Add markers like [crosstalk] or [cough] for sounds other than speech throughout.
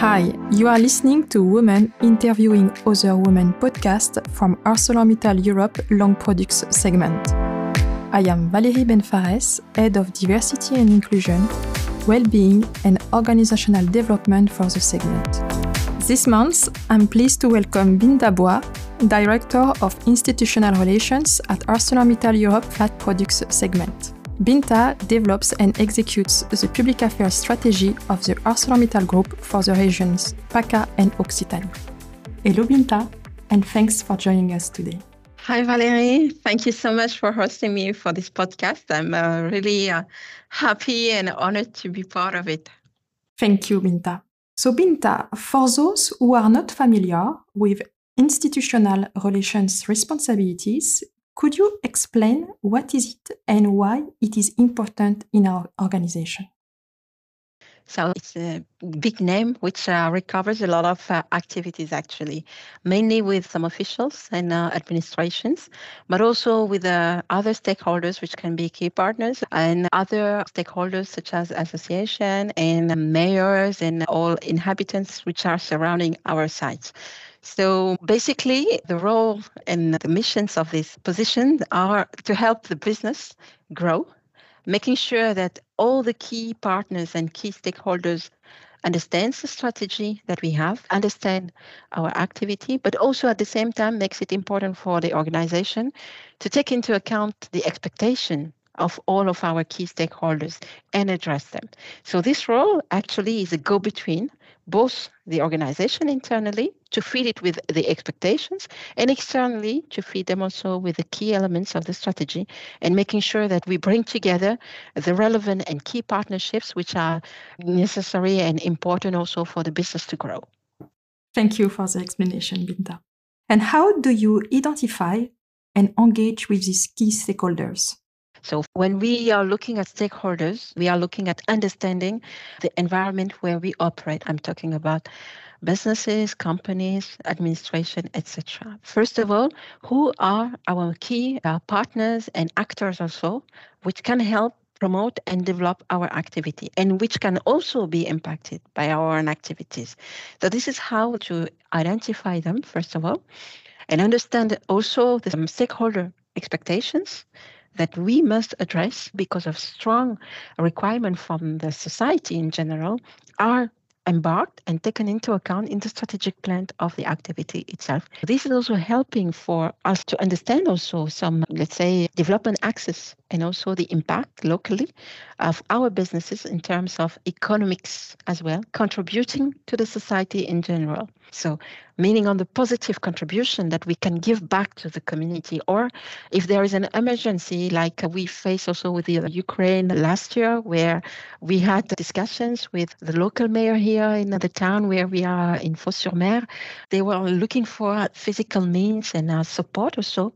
Hi, you are listening to Women Interviewing Other Women podcast from ArcelorMittal Europe Long Products segment. I am Valérie Benfares, Head of Diversity and Inclusion, Wellbeing and Organizational Development for the segment. This month, I'm pleased to welcome Binta Boy, Director of Institutional Relations at ArcelorMittal Europe Flat Products segment. Binta develops and executes the public affairs strategy of the ArcelorMittal Group for the regions PACA and Occitanie. Hello Binta, and thanks for joining us today. Hi Valerie, thank you so much for hosting me for this podcast. I'm uh, really uh, happy and honored to be part of it. Thank you, Binta. So, Binta, for those who are not familiar with institutional relations responsibilities, could you explain what is it and why it is important in our organization? So it's a big name which uh, recovers a lot of uh, activities actually, mainly with some officials and uh, administrations, but also with uh, other stakeholders which can be key partners and other stakeholders such as association and mayors and all inhabitants which are surrounding our sites. So basically, the role and the missions of this position are to help the business grow, making sure that all the key partners and key stakeholders understands the strategy that we have, understand our activity, but also at the same time makes it important for the organization to take into account the expectation of all of our key stakeholders and address them. So this role actually is a go-between both the organization internally to feed it with the expectations and externally to feed them also with the key elements of the strategy and making sure that we bring together the relevant and key partnerships which are necessary and important also for the business to grow. Thank you for the explanation, Binta. And how do you identify and engage with these key stakeholders? So when we are looking at stakeholders, we are looking at understanding the environment where we operate. I'm talking about businesses, companies, administration, etc. First of all, who are our key uh, partners and actors also, which can help promote and develop our activity and which can also be impacted by our own activities. So this is how to identify them, first of all, and understand also the stakeholder expectations that we must address because of strong requirement from the society in general are embarked and taken into account in the strategic plan of the activity itself. This is also helping for us to understand also some, let's say, development access and also the impact locally of our businesses in terms of economics as well, contributing to the society in general. So, meaning on the positive contribution that we can give back to the community, or if there is an emergency like we faced also with the Ukraine last year, where we had discussions with the local mayor here in the town where we are in Fos-sur-Mer, they were looking for physical means and uh, support also,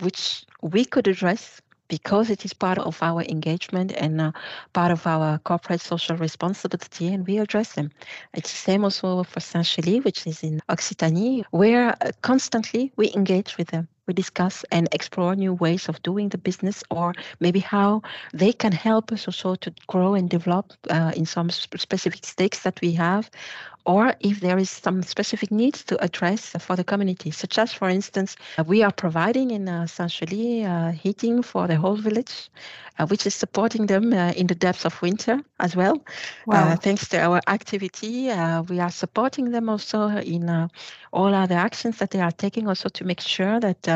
which we could address because it is part of our engagement and uh, part of our corporate social responsibility, and we address them. It's the same also for Saint-Chély, which is in Occitanie, where uh, constantly we engage with them. We discuss and explore new ways of doing the business, or maybe how they can help us also to grow and develop uh, in some sp- specific stakes that we have, or if there is some specific needs to address for the community, such as, for instance, uh, we are providing in uh, Saint-Chély uh, heating for the whole village, uh, which is supporting them uh, in the depths of winter as well. Uh, wow. thanks to our activity, we are supporting them also in all other actions that they are taking also to make sure that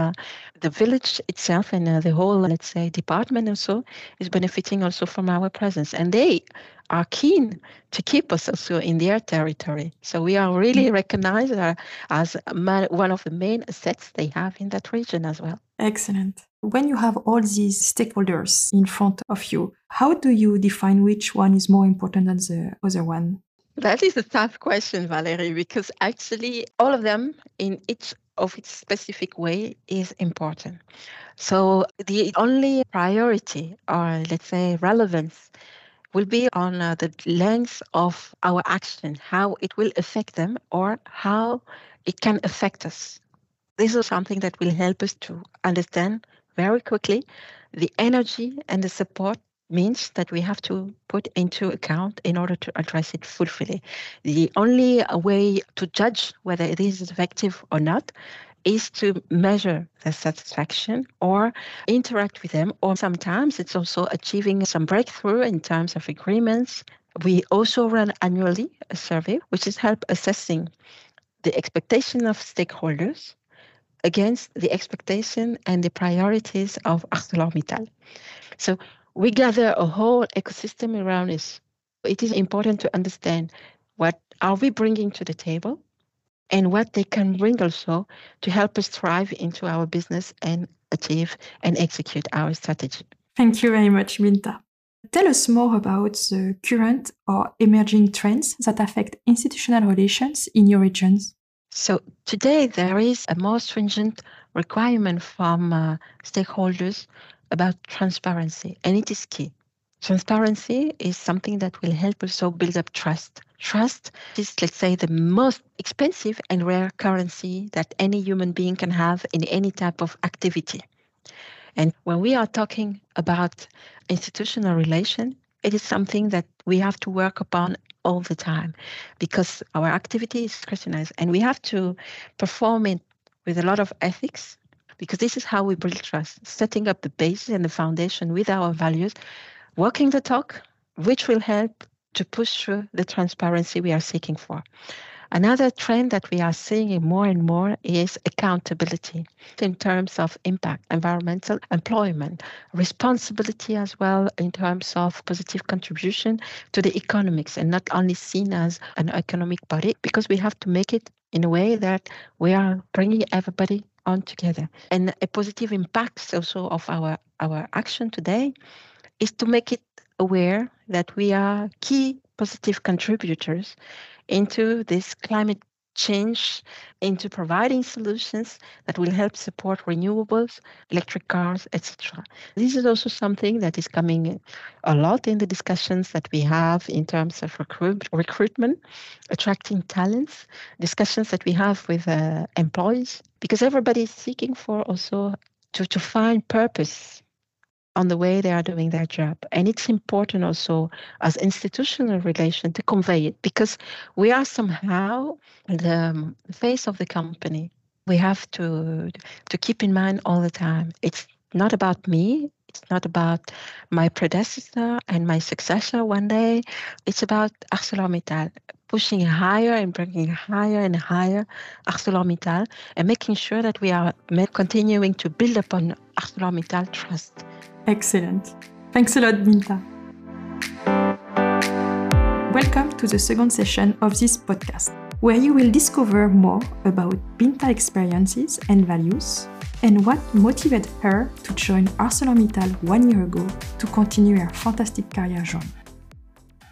the village itself and the whole, let's say, department also is benefiting also from our presence. And they are keen to keep us also in their territory. So we are really mm. recognized uh, as one of the main assets they have in that region as well. Excellent. When you have all these stakeholders in front of you, how do you define which one is more important than the other one? That is a tough question, Valerie, because actually all of them in each of its specific way is important. So the only priority or let's say relevance will be on uh, the length of our action, how it will affect them or how it can affect us. This is something that will help us to understand very quickly the energy and the support means that we have to put into account in order to address it fully. The only way to judge whether it is effective or not is to measure the satisfaction or interact with them, or sometimes it's also achieving some breakthrough in terms of agreements. We also run annually a survey, which is help assessing the expectation of stakeholders against the expectation and the priorities of ArcelorMittal. So we gather a whole ecosystem around us. It is important to understand what are we bringing to the table and what they can bring also to help us thrive into our business and achieve and execute our strategy. Thank you very much, Binta. Tell us more about the current or emerging trends that affect institutional relations in your regions. So today there is a more stringent requirement from uh, stakeholders about transparency, and it is key. Transparency is something that will help also build up trust. Trust is, let's say, the most expensive and rare currency that any human being can have in any type of activity. And when we are talking about institutional relation, it is something that we have to work upon all the time because our activity is scrutinized and we have to perform it with a lot of ethics because this is how we build trust, setting up the basis and the foundation with our values, walking the talk, which will help to push through the transparency we are seeking for. Another trend that we are seeing more and more is accountability in terms of impact, environmental employment, responsibility as well in terms of positive contribution to the economics and not only seen as an economic body because we have to make it in a way that we are bringing everybody on together. And a positive impact also of our, our action today is to make it aware that we are key positive contributors into this climate change into providing solutions that will help support renewables, electric cars, etc. This is also something that is coming a lot in the discussions that we have in terms of recruit, recruitment, attracting talents, discussions that we have with uh, employees, because everybody is seeking for also to, to find purpose on the way they are doing their job. And it's important also as institutional relation to convey it because we are somehow um, the face of the company. We have to to keep in mind all the time. It's not about me. It's not about my predecessor and my successor one day. It's about ArcelorMittal pushing higher and bringing higher and higher ArcelorMittal and making sure that we are continuing to build upon ArcelorMittal trust Excellent. Thanks a lot, Binta. Welcome to the second session of this podcast, where you will discover more about Binta experiences and values and what motivated her to join ArcelorMittal one year ago to continue her fantastic career journey.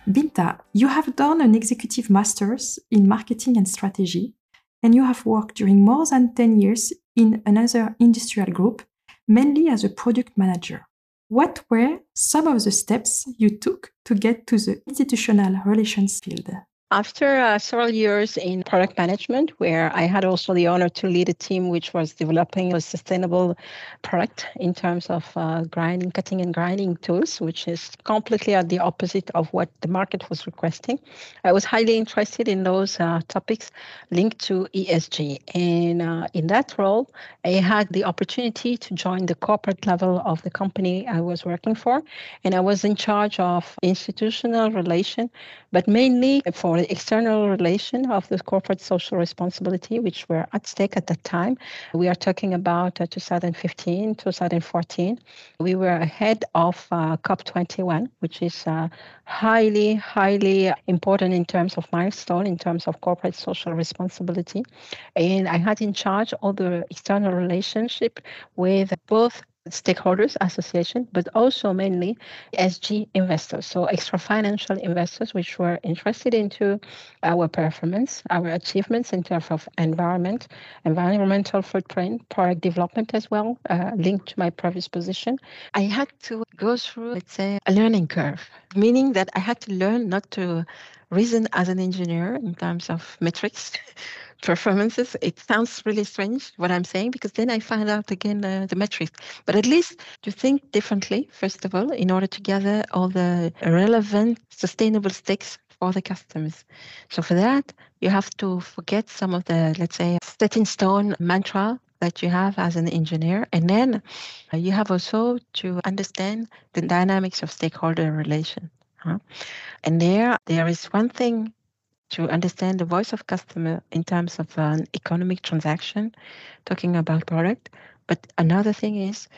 Binta, you have done an executive master's in marketing and strategy, and you have worked during more than 10 years in another industrial group, mainly as a product manager. What were some of the steps you took to get to the institutional relations field? After uh, several years in product management, where I had also the honor to lead a team which was developing a sustainable product in terms of uh, grinding, cutting, and grinding tools, which is completely at the opposite of what the market was requesting, I was highly interested in those uh, topics linked to ESG. And uh, in that role, I had the opportunity to join the corporate level of the company I was working for, and I was in charge of institutional relation, but mainly for external relation of the corporate social responsibility, which were at stake at that time. We are talking about uh, 2015, 2014. We were ahead of uh, COP21, which is uh, highly, highly important in terms of milestone, in terms of corporate social responsibility. And I had in charge all the external relationship with both stakeholders association, but also mainly ESG investors, so extra financial investors, which were interested into our performance, our achievements in terms of environment, environmental footprint, product development as well, uh, linked to my previous position. I had to go through, let's say, a learning curve, meaning that I had to learn not to reason as an engineer in terms of metrics [laughs] performances. It sounds really strange what I'm saying because then I find out again uh, the metrics. But at least to think differently, first of all, in order to gather all the relevant, sustainable stakes for the customers. So for that, you have to forget some of the, let's say, set in stone mantra that you have as an engineer. And then you have also to understand the dynamics of stakeholder relation. Huh? And there, there is one thing to understand the voice of customer in terms of an economic transaction, talking about product. But another thing is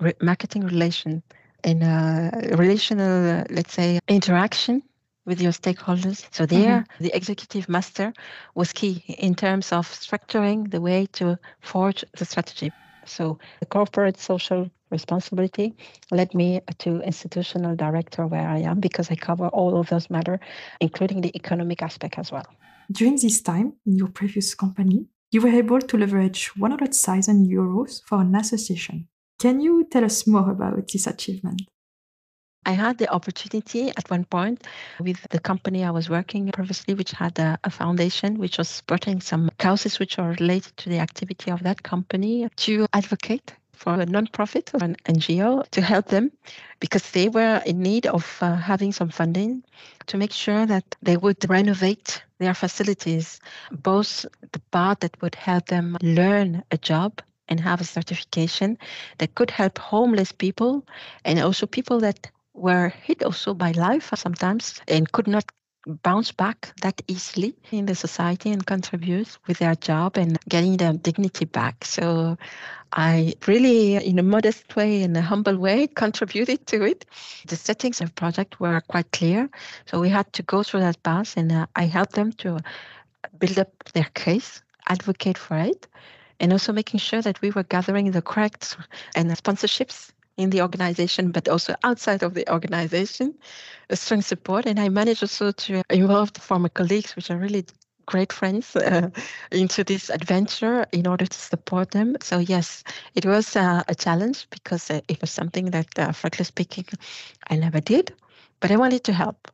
re- marketing relation and uh, relational, uh, let's say, interaction with your stakeholders. So there, mm-hmm. the executive master was key in terms of structuring the way to forge the strategy. So the corporate social responsibility led me to institutional director where I am because I cover all of those matters, including the economic aspect as well. During this time in your previous company, you were able to leverage 100,000 euros for an association. Can you tell us more about this achievement? I had the opportunity at one point with the company I was working previously, which had a, a, foundation which was supporting some causes which are related to the activity of that company to advocate for a non-profit or an NGO to help them because they were in need of uh, having some funding to make sure that they would renovate their facilities, both the part that would help them learn a job and have a certification that could help homeless people and also people that were hit also by life sometimes and could not bounce back that easily in the society and contribute with their job and getting their dignity back. So I really, in a modest way, in a humble way, contributed to it. The settings of project were quite clear. So we had to go through that path and uh, I helped them to build up their case, advocate for it, and also making sure that we were gathering the correct and sponsorships in the organization, but also outside of the organization, a strong support. And I managed also to involve the former colleagues, which are really great friends, uh, into this adventure in order to support them. So yes, it was uh, a challenge because uh, it was something that, uh, frankly speaking, I never did, but I wanted to help.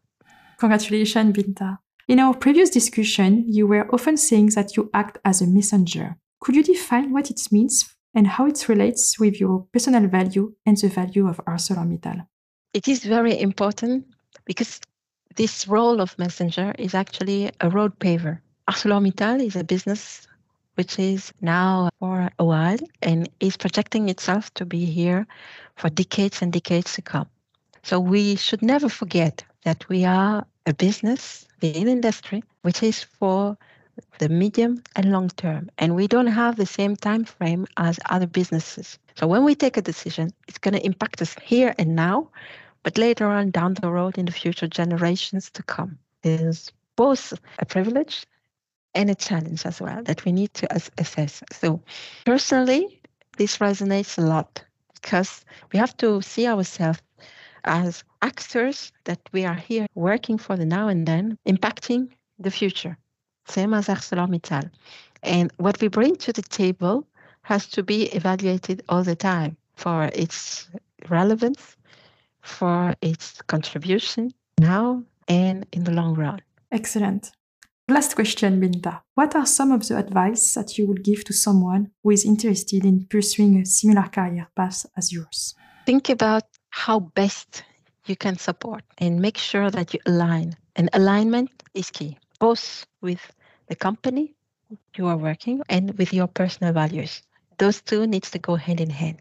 Congratulations, Binta. In our previous discussion, you were often saying that you act as a messenger. Could you define what it means and how it relates with your personal value and the value of ArcelorMittal. It is very important because this role of messenger is actually a road paver. ArcelorMittal is a business which is now for a while and is projecting itself to be here for decades and decades to come. So we should never forget that we are a business, the industry, which is for the medium and long term and we don't have the same time frame as other businesses. So when we take a decision it's going to impact us here and now but later on down the road in the future generations to come. Is both a privilege and a challenge as well that we need to assess. So personally this resonates a lot because we have to see ourselves as actors that we are here working for the now and then impacting the future same as ArcelorMittal. And what we bring to the table has to be evaluated all the time for its relevance, for its contribution now and in the long run. Excellent. Last question, Binta. What are some of the advice that you would give to someone who is interested in pursuing a similar career path as yours? Think about how best you can support and make sure that you align. And alignment is key both with the company you are working and with your personal values. Those two needs to go hand in hand.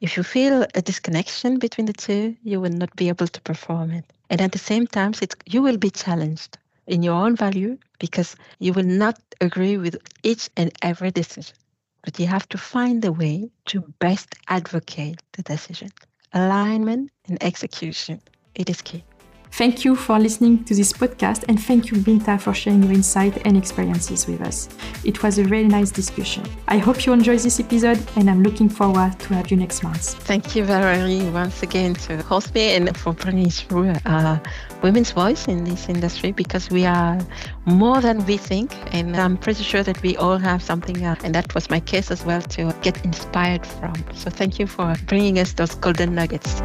If you feel a disconnection between the two, you will not be able to perform it. And at the same time, you will be challenged in your own value because you will not agree with each and every decision. But you have to find a way to best advocate the decision. Alignment and execution, it is key. Thank you for listening to this podcast and thank you, Binta, for sharing your insight and experiences with us. It was a really nice discussion. I hope you enjoyed this episode and I'm looking forward to have you next month. Thank you, Valerie, once again to host me and for bringing through uh, women's voice in this industry because we are more than we think. And I'm pretty sure that we all have something, uh, and that was my case as well, to get inspired from. So thank you for bringing us those golden nuggets.